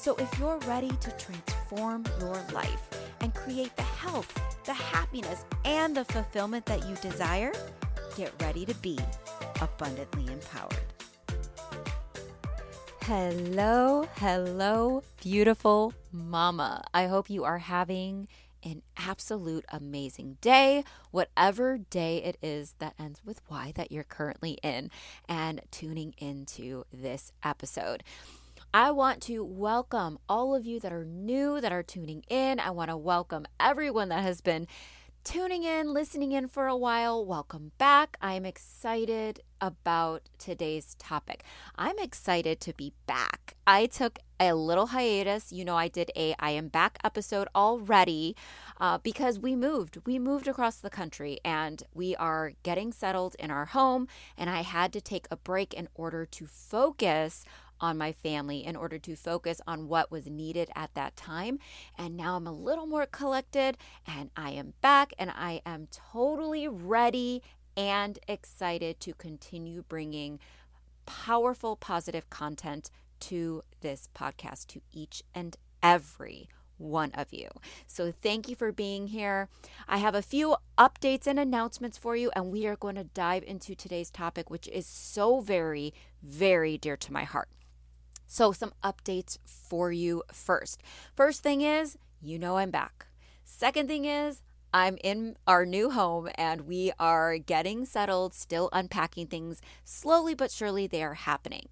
So if you're ready to transform your life and create the health, the happiness, and the fulfillment that you desire, get ready to be abundantly empowered. Hello, hello, beautiful mama. I hope you are having an absolute amazing day, whatever day it is that ends with Y that you're currently in, and tuning into this episode. I want to welcome all of you that are new, that are tuning in. I want to welcome everyone that has been tuning in, listening in for a while. Welcome back. I am excited about today's topic. I'm excited to be back. I took a little hiatus. You know, I did a I am back episode already uh, because we moved. We moved across the country and we are getting settled in our home. And I had to take a break in order to focus on my family in order to focus on what was needed at that time. And now I'm a little more collected and I am back and I am totally ready and excited to continue bringing powerful, positive content to this podcast to each and every one of you. So thank you for being here. I have a few updates and announcements for you, and we are going to dive into today's topic, which is so very, very dear to my heart. So, some updates for you first. First thing is, you know I'm back. Second thing is, I'm in our new home and we are getting settled, still unpacking things. Slowly but surely, they are happening.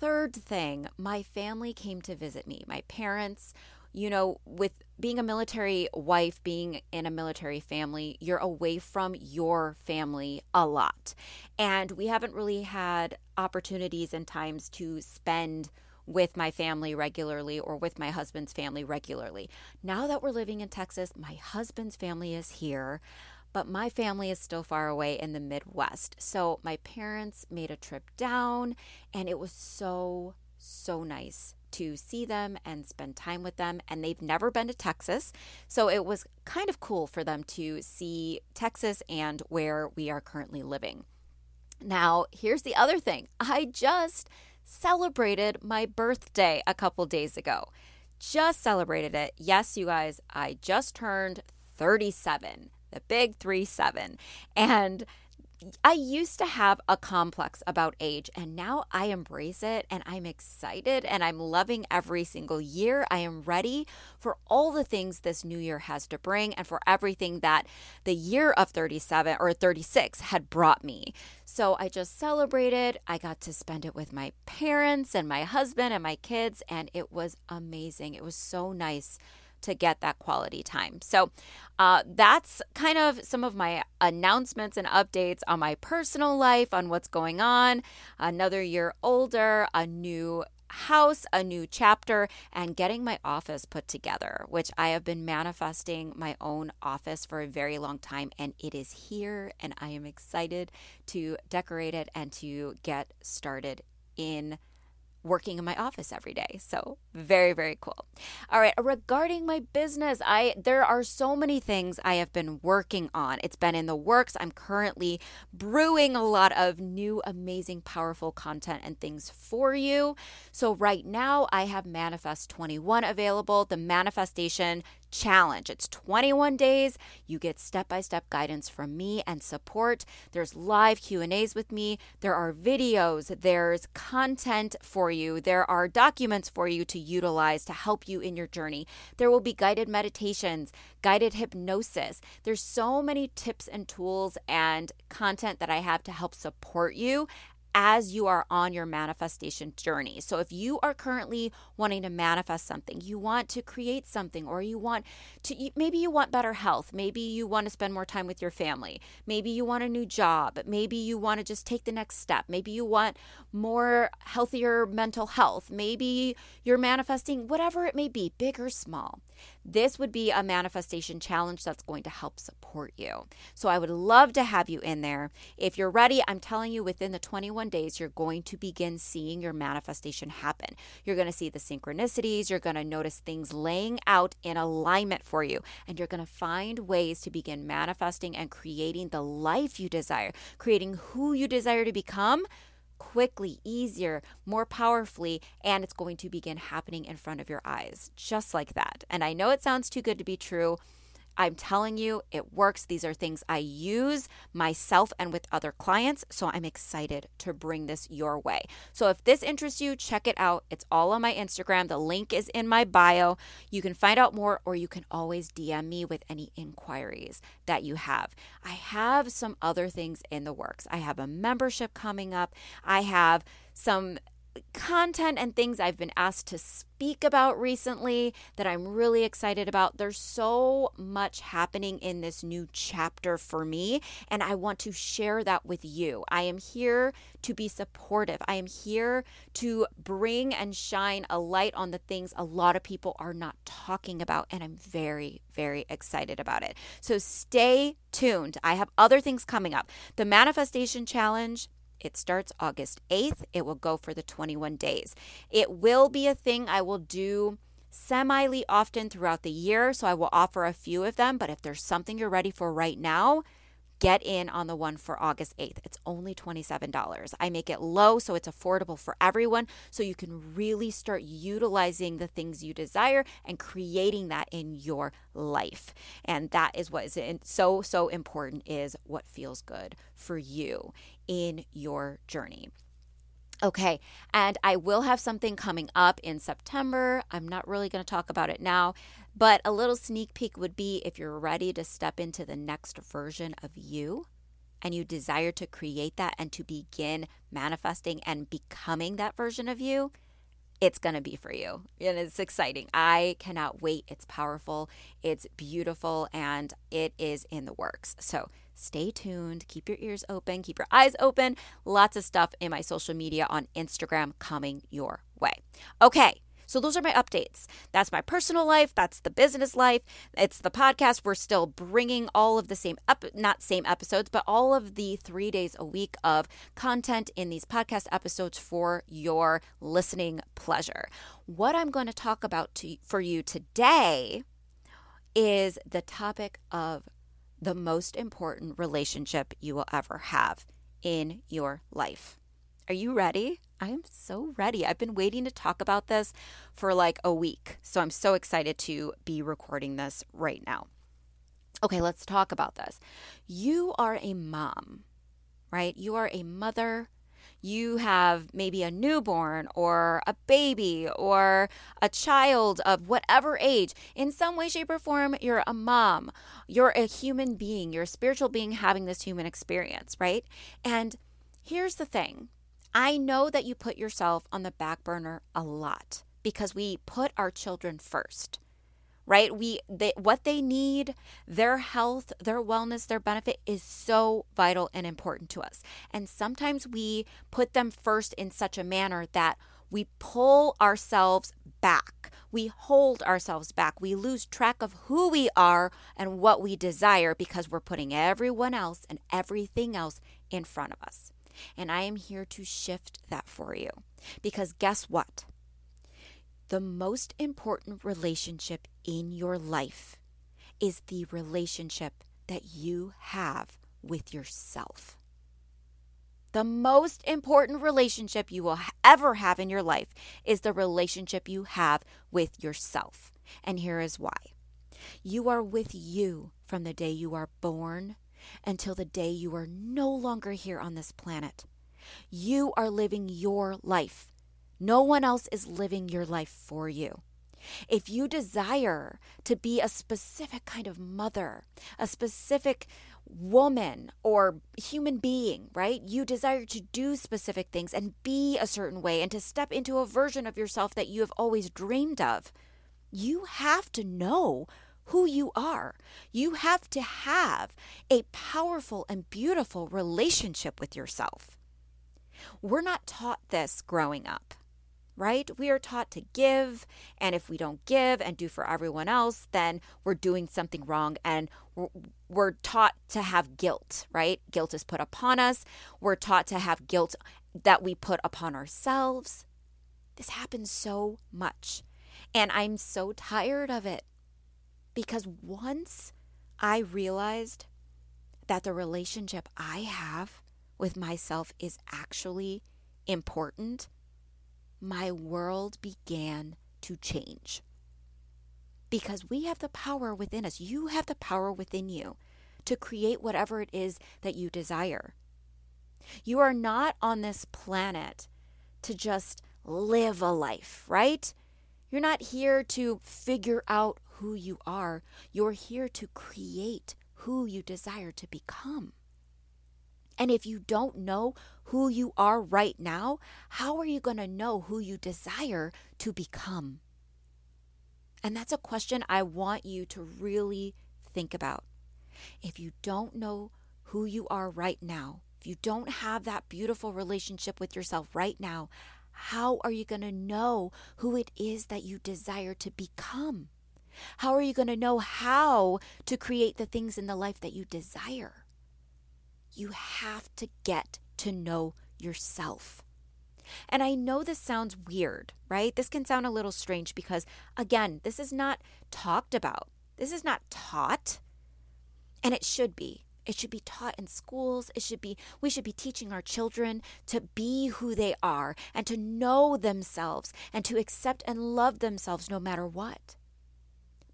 Third thing, my family came to visit me. My parents, you know, with being a military wife, being in a military family, you're away from your family a lot. And we haven't really had opportunities and times to spend with my family regularly or with my husband's family regularly. Now that we're living in Texas, my husband's family is here, but my family is still far away in the Midwest. So my parents made a trip down, and it was so, so nice to see them and spend time with them. And they've never been to Texas. So it was kind of cool for them to see Texas and where we are currently living. Now, here's the other thing I just celebrated my birthday a couple days ago. Just celebrated it. Yes, you guys, I just turned 37, the big 3 7. And I used to have a complex about age, and now I embrace it and I'm excited and I'm loving every single year. I am ready for all the things this new year has to bring and for everything that the year of 37 or 36 had brought me. So I just celebrated. I got to spend it with my parents and my husband and my kids, and it was amazing. It was so nice to get that quality time. So uh, that's kind of some of my announcements and updates on my personal life, on what's going on. Another year older, a new house, a new chapter, and getting my office put together, which I have been manifesting my own office for a very long time. And it is here, and I am excited to decorate it and to get started in working in my office every day. So, very very cool. All right, regarding my business, I there are so many things I have been working on. It's been in the works. I'm currently brewing a lot of new amazing powerful content and things for you. So, right now I have Manifest 21 available, the manifestation challenge. It's 21 days. You get step-by-step guidance from me and support. There's live Q&As with me. There are videos, there's content for you. There are documents for you to utilize to help you in your journey. There will be guided meditations, guided hypnosis. There's so many tips and tools and content that I have to help support you as you are on your manifestation journey. So, if you are currently wanting to manifest something, you want to create something, or you want to, maybe you want better health, maybe you want to spend more time with your family, maybe you want a new job, maybe you want to just take the next step, maybe you want more healthier mental health, maybe you're manifesting whatever it may be, big or small. This would be a manifestation challenge that's going to help support you. So I would love to have you in there. If you're ready, I'm telling you within the 21 days, you're going to begin seeing your manifestation happen. You're going to see the synchronicities, you're going to notice things laying out in alignment for you, and you're going to find ways to begin manifesting and creating the life you desire, creating who you desire to become quickly, easier, more powerfully, and it's going to begin happening in front of your eyes, just like that. And I know it sounds too good to be true. I'm telling you, it works. These are things I use myself and with other clients. So I'm excited to bring this your way. So if this interests you, check it out. It's all on my Instagram. The link is in my bio. You can find out more, or you can always DM me with any inquiries that you have. I have some other things in the works. I have a membership coming up. I have some content and things I've been asked to speak about recently that I'm really excited about. There's so much happening in this new chapter for me, and I want to share that with you. I am here to be supportive. I am here to bring and shine a light on the things a lot of people are not talking about, and I'm very, very excited about it. So stay tuned. I have other things coming up. The Manifestation Challenge it starts August 8th. It will go for the 21 days. It will be a thing I will do semi often throughout the year. So I will offer a few of them. But if there's something you're ready for right now, get in on the one for August 8th. It's only $27. I make it low so it's affordable for everyone so you can really start utilizing the things you desire and creating that in your life. And that is what is so so important is what feels good for you in your journey. Okay, and I will have something coming up in September. I'm not really going to talk about it now, but a little sneak peek would be if you're ready to step into the next version of you and you desire to create that and to begin manifesting and becoming that version of you, it's going to be for you. And it's exciting. I cannot wait. It's powerful, it's beautiful, and it is in the works. So stay tuned. Keep your ears open, keep your eyes open. Lots of stuff in my social media on Instagram coming your way. Okay. So those are my updates. That's my personal life. That's the business life. It's the podcast. We're still bringing all of the same, ep- not same episodes, but all of the three days a week of content in these podcast episodes for your listening pleasure. What I'm going to talk about to, for you today is the topic of the most important relationship you will ever have in your life. Are you ready? I am so ready. I've been waiting to talk about this for like a week. So I'm so excited to be recording this right now. Okay, let's talk about this. You are a mom, right? You are a mother. You have maybe a newborn or a baby or a child of whatever age. In some way, shape, or form, you're a mom. You're a human being. You're a spiritual being having this human experience, right? And here's the thing I know that you put yourself on the back burner a lot because we put our children first. Right? We they what they need, their health, their wellness, their benefit is so vital and important to us. And sometimes we put them first in such a manner that we pull ourselves back. We hold ourselves back. We lose track of who we are and what we desire because we're putting everyone else and everything else in front of us. And I am here to shift that for you. Because guess what? The most important relationship in your life is the relationship that you have with yourself. The most important relationship you will ever have in your life is the relationship you have with yourself. And here is why you are with you from the day you are born until the day you are no longer here on this planet. You are living your life. No one else is living your life for you. If you desire to be a specific kind of mother, a specific woman or human being, right? You desire to do specific things and be a certain way and to step into a version of yourself that you have always dreamed of. You have to know who you are. You have to have a powerful and beautiful relationship with yourself. We're not taught this growing up, right? We are taught to give. And if we don't give and do for everyone else, then we're doing something wrong. And we're, we're taught to have guilt, right? Guilt is put upon us. We're taught to have guilt that we put upon ourselves. This happens so much. And I'm so tired of it because once I realized that the relationship I have with myself is actually important, my world began to change. Because we have the power within us. You have the power within you to create whatever it is that you desire. You are not on this planet to just live a life, right? You're not here to figure out who you are. You're here to create who you desire to become. And if you don't know who you are right now, how are you going to know who you desire to become? And that's a question I want you to really think about. If you don't know who you are right now, if you don't have that beautiful relationship with yourself right now, how are you going to know who it is that you desire to become? How are you going to know how to create the things in the life that you desire? You have to get to know yourself. And I know this sounds weird, right? This can sound a little strange because, again, this is not talked about. This is not taught. And it should be. It should be taught in schools. It should be, we should be teaching our children to be who they are and to know themselves and to accept and love themselves no matter what.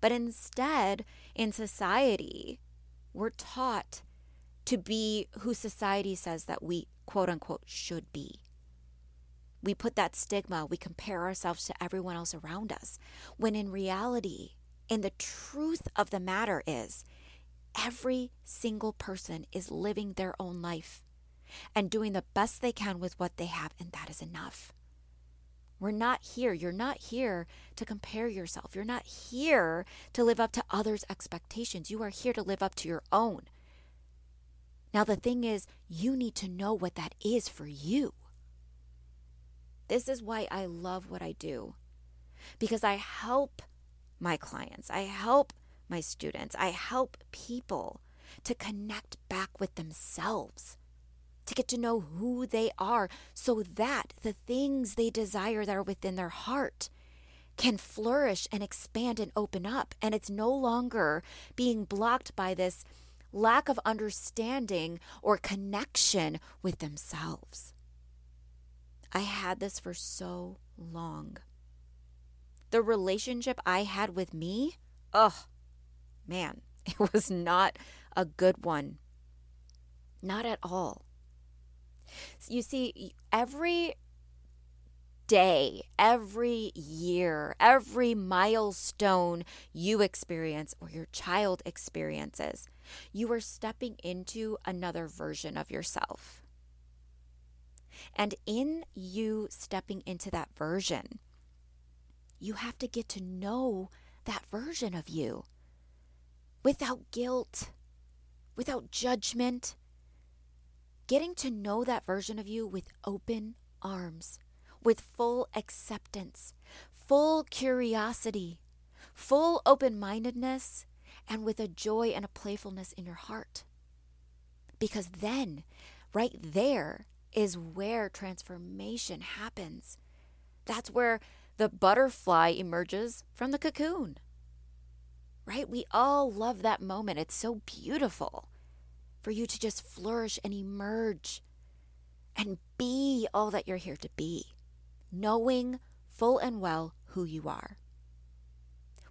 But instead, in society, we're taught to be who society says that we quote unquote should be. We put that stigma, we compare ourselves to everyone else around us, when in reality, and the truth of the matter is, every single person is living their own life and doing the best they can with what they have, and that is enough. We're not here. You're not here to compare yourself. You're not here to live up to others' expectations. You are here to live up to your own. Now, the thing is, you need to know what that is for you. This is why I love what I do because I help my clients, I help my students, I help people to connect back with themselves to get to know who they are so that the things they desire that are within their heart can flourish and expand and open up. And it's no longer being blocked by this lack of understanding or connection with themselves. I had this for so long. The relationship I had with me, oh, man, it was not a good one. Not at all. You see, every day, every year, every milestone you experience or your child experiences, you are stepping into another version of yourself. And in you stepping into that version, you have to get to know that version of you without guilt, without judgment, getting to know that version of you with open arms, with full acceptance, full curiosity, full open mindedness, and with a joy and a playfulness in your heart. Because then, right there, is where transformation happens. That's where the butterfly emerges from the cocoon. Right? We all love that moment. It's so beautiful for you to just flourish and emerge and be all that you're here to be, knowing full and well who you are.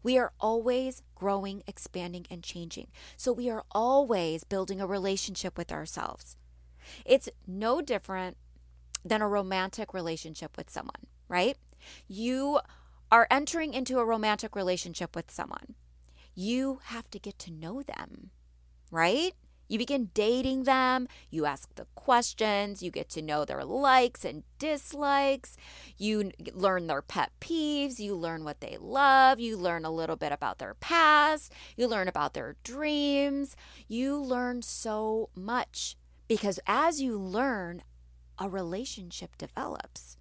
We are always growing, expanding, and changing. So we are always building a relationship with ourselves. It's no different than a romantic relationship with someone, right? You are entering into a romantic relationship with someone. You have to get to know them, right? You begin dating them, you ask the questions, you get to know their likes and dislikes, you learn their pet peeves, you learn what they love, you learn a little bit about their past, you learn about their dreams. You learn so much because as you learn, a relationship develops.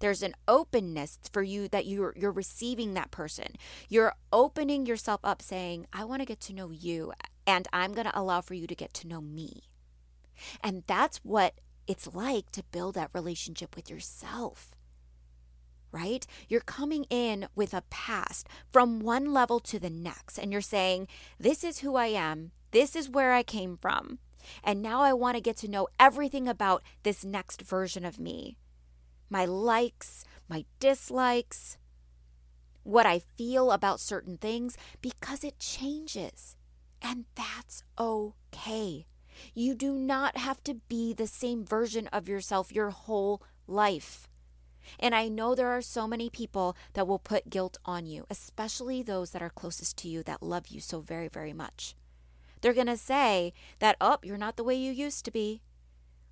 There's an openness for you that you're you're receiving that person. You're opening yourself up saying, "I want to get to know you and I'm going to allow for you to get to know me." And that's what it's like to build that relationship with yourself. Right? You're coming in with a past from one level to the next, and you're saying, This is who I am. This is where I came from. And now I want to get to know everything about this next version of me my likes, my dislikes, what I feel about certain things, because it changes. And that's okay. You do not have to be the same version of yourself your whole life. And I know there are so many people that will put guilt on you, especially those that are closest to you that love you so very, very much. They're going to say that, oh, you're not the way you used to be.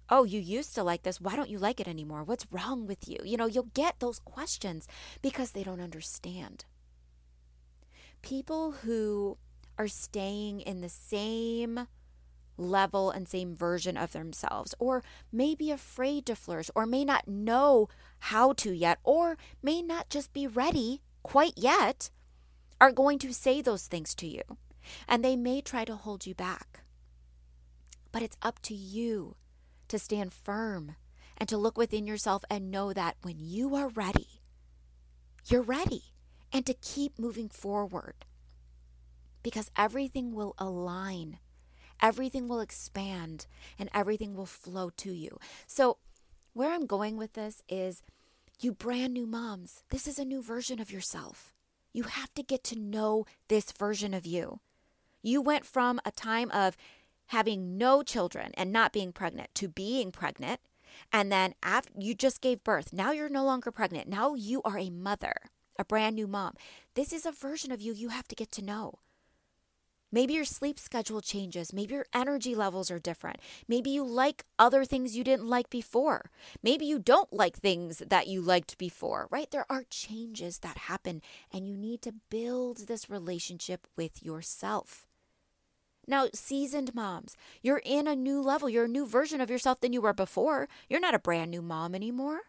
Oh, you used to like this. Why don't you like it anymore? What's wrong with you? You know, you'll get those questions because they don't understand. People who are staying in the same level and same version of themselves, or may be afraid to flourish, or may not know how to yet, or may not just be ready quite yet, are going to say those things to you. And they may try to hold you back. But it's up to you to stand firm and to look within yourself and know that when you are ready, you're ready, and to keep moving forward because everything will align everything will expand and everything will flow to you. So, where I'm going with this is you brand new moms, this is a new version of yourself. You have to get to know this version of you. You went from a time of having no children and not being pregnant to being pregnant. And then after you just gave birth, now you're no longer pregnant. Now you are a mother, a brand new mom. This is a version of you you have to get to know. Maybe your sleep schedule changes. Maybe your energy levels are different. Maybe you like other things you didn't like before. Maybe you don't like things that you liked before, right? There are changes that happen, and you need to build this relationship with yourself. Now, seasoned moms, you're in a new level. You're a new version of yourself than you were before. You're not a brand new mom anymore.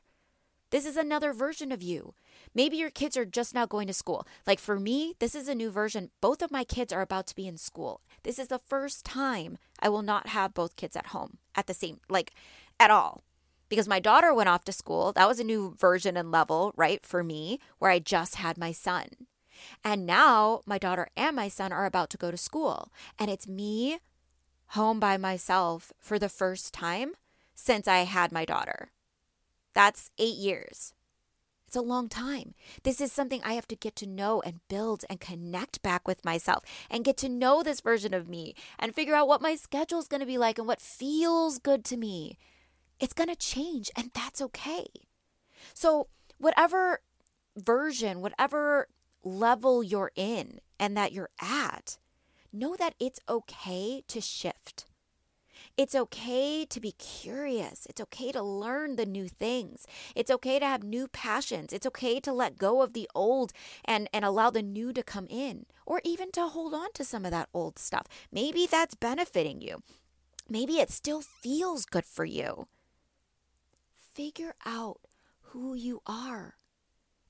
This is another version of you. Maybe your kids are just now going to school. Like for me, this is a new version. Both of my kids are about to be in school. This is the first time I will not have both kids at home at the same, like at all. Because my daughter went off to school. That was a new version and level, right, for me, where I just had my son. And now my daughter and my son are about to go to school. And it's me home by myself for the first time since I had my daughter. That's eight years. It's a long time. This is something I have to get to know and build and connect back with myself and get to know this version of me and figure out what my schedule is going to be like and what feels good to me. It's going to change, and that's okay. So, whatever version, whatever level you're in and that you're at, know that it's okay to shift. It's okay to be curious. It's okay to learn the new things. It's okay to have new passions. It's okay to let go of the old and, and allow the new to come in, or even to hold on to some of that old stuff. Maybe that's benefiting you. Maybe it still feels good for you. Figure out who you are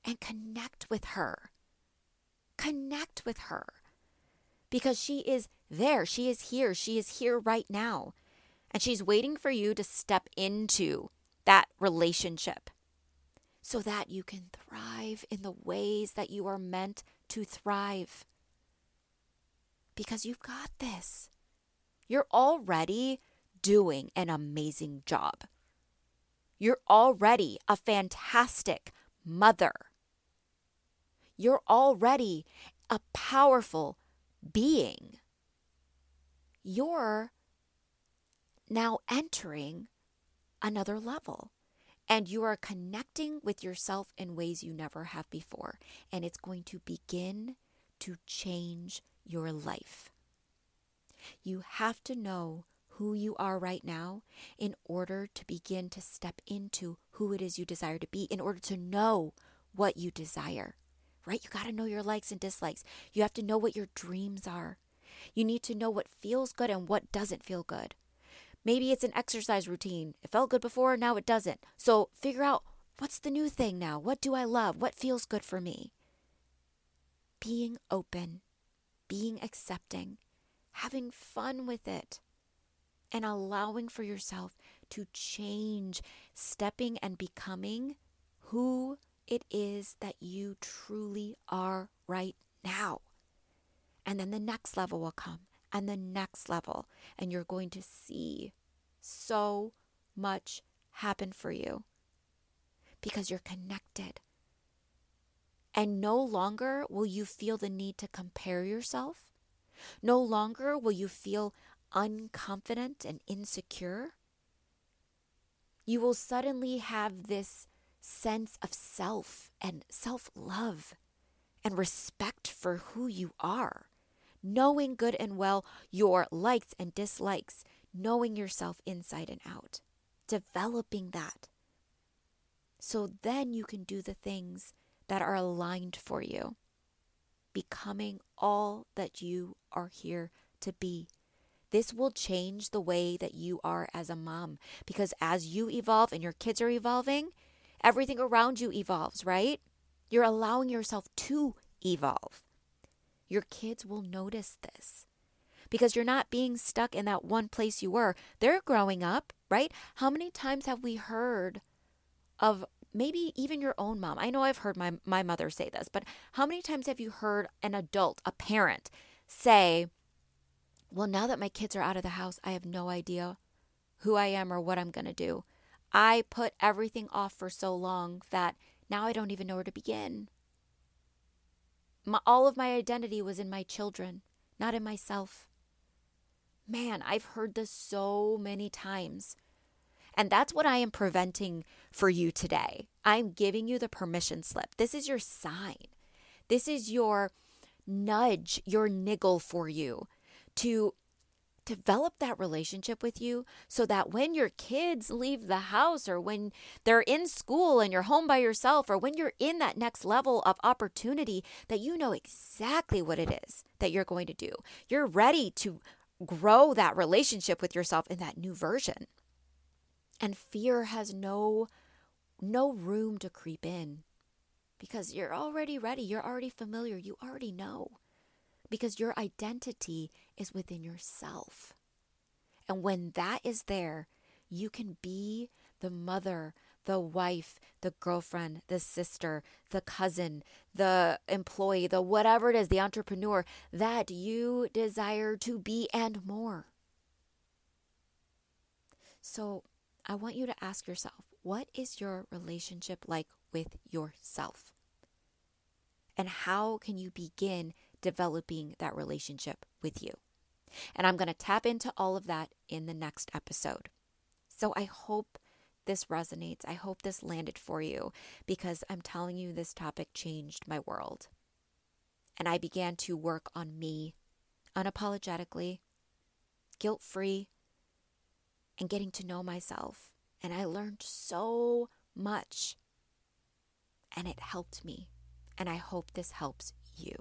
and connect with her. Connect with her because she is there. She is here. She is here right now. And she's waiting for you to step into that relationship so that you can thrive in the ways that you are meant to thrive. Because you've got this. You're already doing an amazing job. You're already a fantastic mother. You're already a powerful being. You're now entering another level. And you are connecting with yourself in ways you never have before. And it's going to begin to change your life. You have to know who you are right now in order to begin to step into who it is you desire to be, in order to know what you desire, right? You got to know your likes and dislikes. You have to know what your dreams are. You need to know what feels good and what doesn't feel good. Maybe it's an exercise routine. It felt good before, now it doesn't. So figure out What's the new thing now? What do I love? What feels good for me? Being open, being accepting, having fun with it, and allowing for yourself to change, stepping and becoming who it is that you truly are right now. And then the next level will come, and the next level, and you're going to see so much happen for you because you're connected. And no longer will you feel the need to compare yourself. No longer will you feel unconfident and insecure. You will suddenly have this sense of self and self love and respect for who you are, knowing good and well your likes and dislikes, knowing yourself inside and out, developing that. So then you can do the things that are aligned for you, becoming all that you are here to be. This will change the way that you are as a mom because as you evolve and your kids are evolving, everything around you evolves, right? You're allowing yourself to evolve. Your kids will notice this because you're not being stuck in that one place you were. They're growing up, right? How many times have we heard of maybe even your own mom? I know I've heard my, my mother say this, but how many times have you heard an adult, a parent, say, Well, now that my kids are out of the house, I have no idea who I am or what I'm going to do. I put everything off for so long that now I don't even know where to begin. My, all of my identity was in my children, not in myself. Man, I've heard this so many times. And that's what I am preventing for you today. I'm giving you the permission slip. This is your sign. This is your nudge, your niggle for you to develop that relationship with you so that when your kids leave the house or when they're in school and you're home by yourself or when you're in that next level of opportunity that you know exactly what it is that you're going to do. You're ready to grow that relationship with yourself in that new version. And fear has no no room to creep in because you're already ready, you're already familiar, you already know. Because your identity is within yourself. And when that is there, you can be the mother, the wife, the girlfriend, the sister, the cousin, the employee, the whatever it is, the entrepreneur that you desire to be and more. So I want you to ask yourself what is your relationship like with yourself? And how can you begin developing that relationship with you? And I'm going to tap into all of that in the next episode. So I hope this resonates. I hope this landed for you because I'm telling you, this topic changed my world. And I began to work on me unapologetically, guilt free, and getting to know myself. And I learned so much. And it helped me. And I hope this helps you.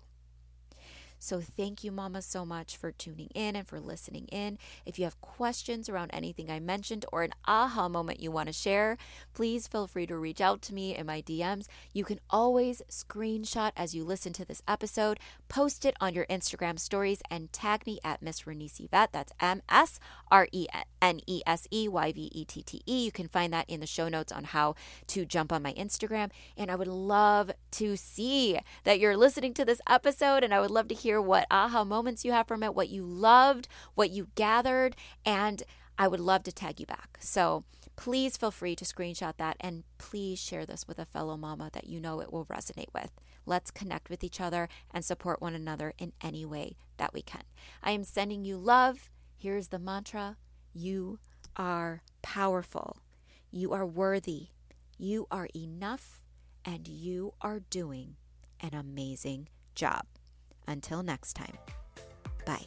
So thank you, Mama, so much for tuning in and for listening in. If you have questions around anything I mentioned or an aha moment you want to share, please feel free to reach out to me in my DMs. You can always screenshot as you listen to this episode, post it on your Instagram stories, and tag me at Miss Renese Yvette. That's M S R E N E S E Y V E T T E. You can find that in the show notes on how to jump on my Instagram. And I would love to see that you're listening to this episode, and I would love to hear hear what aha moments you have from it, what you loved, what you gathered, and I would love to tag you back. So please feel free to screenshot that and please share this with a fellow mama that you know it will resonate with. Let's connect with each other and support one another in any way that we can. I am sending you love. Here's the mantra You are powerful, you are worthy, you are enough, and you are doing an amazing job. Until next time, bye.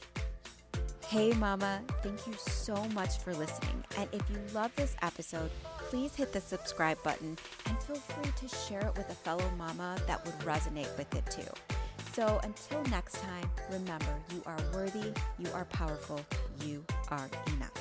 Hey, Mama, thank you so much for listening. And if you love this episode, please hit the subscribe button and feel free to share it with a fellow mama that would resonate with it too. So until next time, remember you are worthy, you are powerful, you are enough.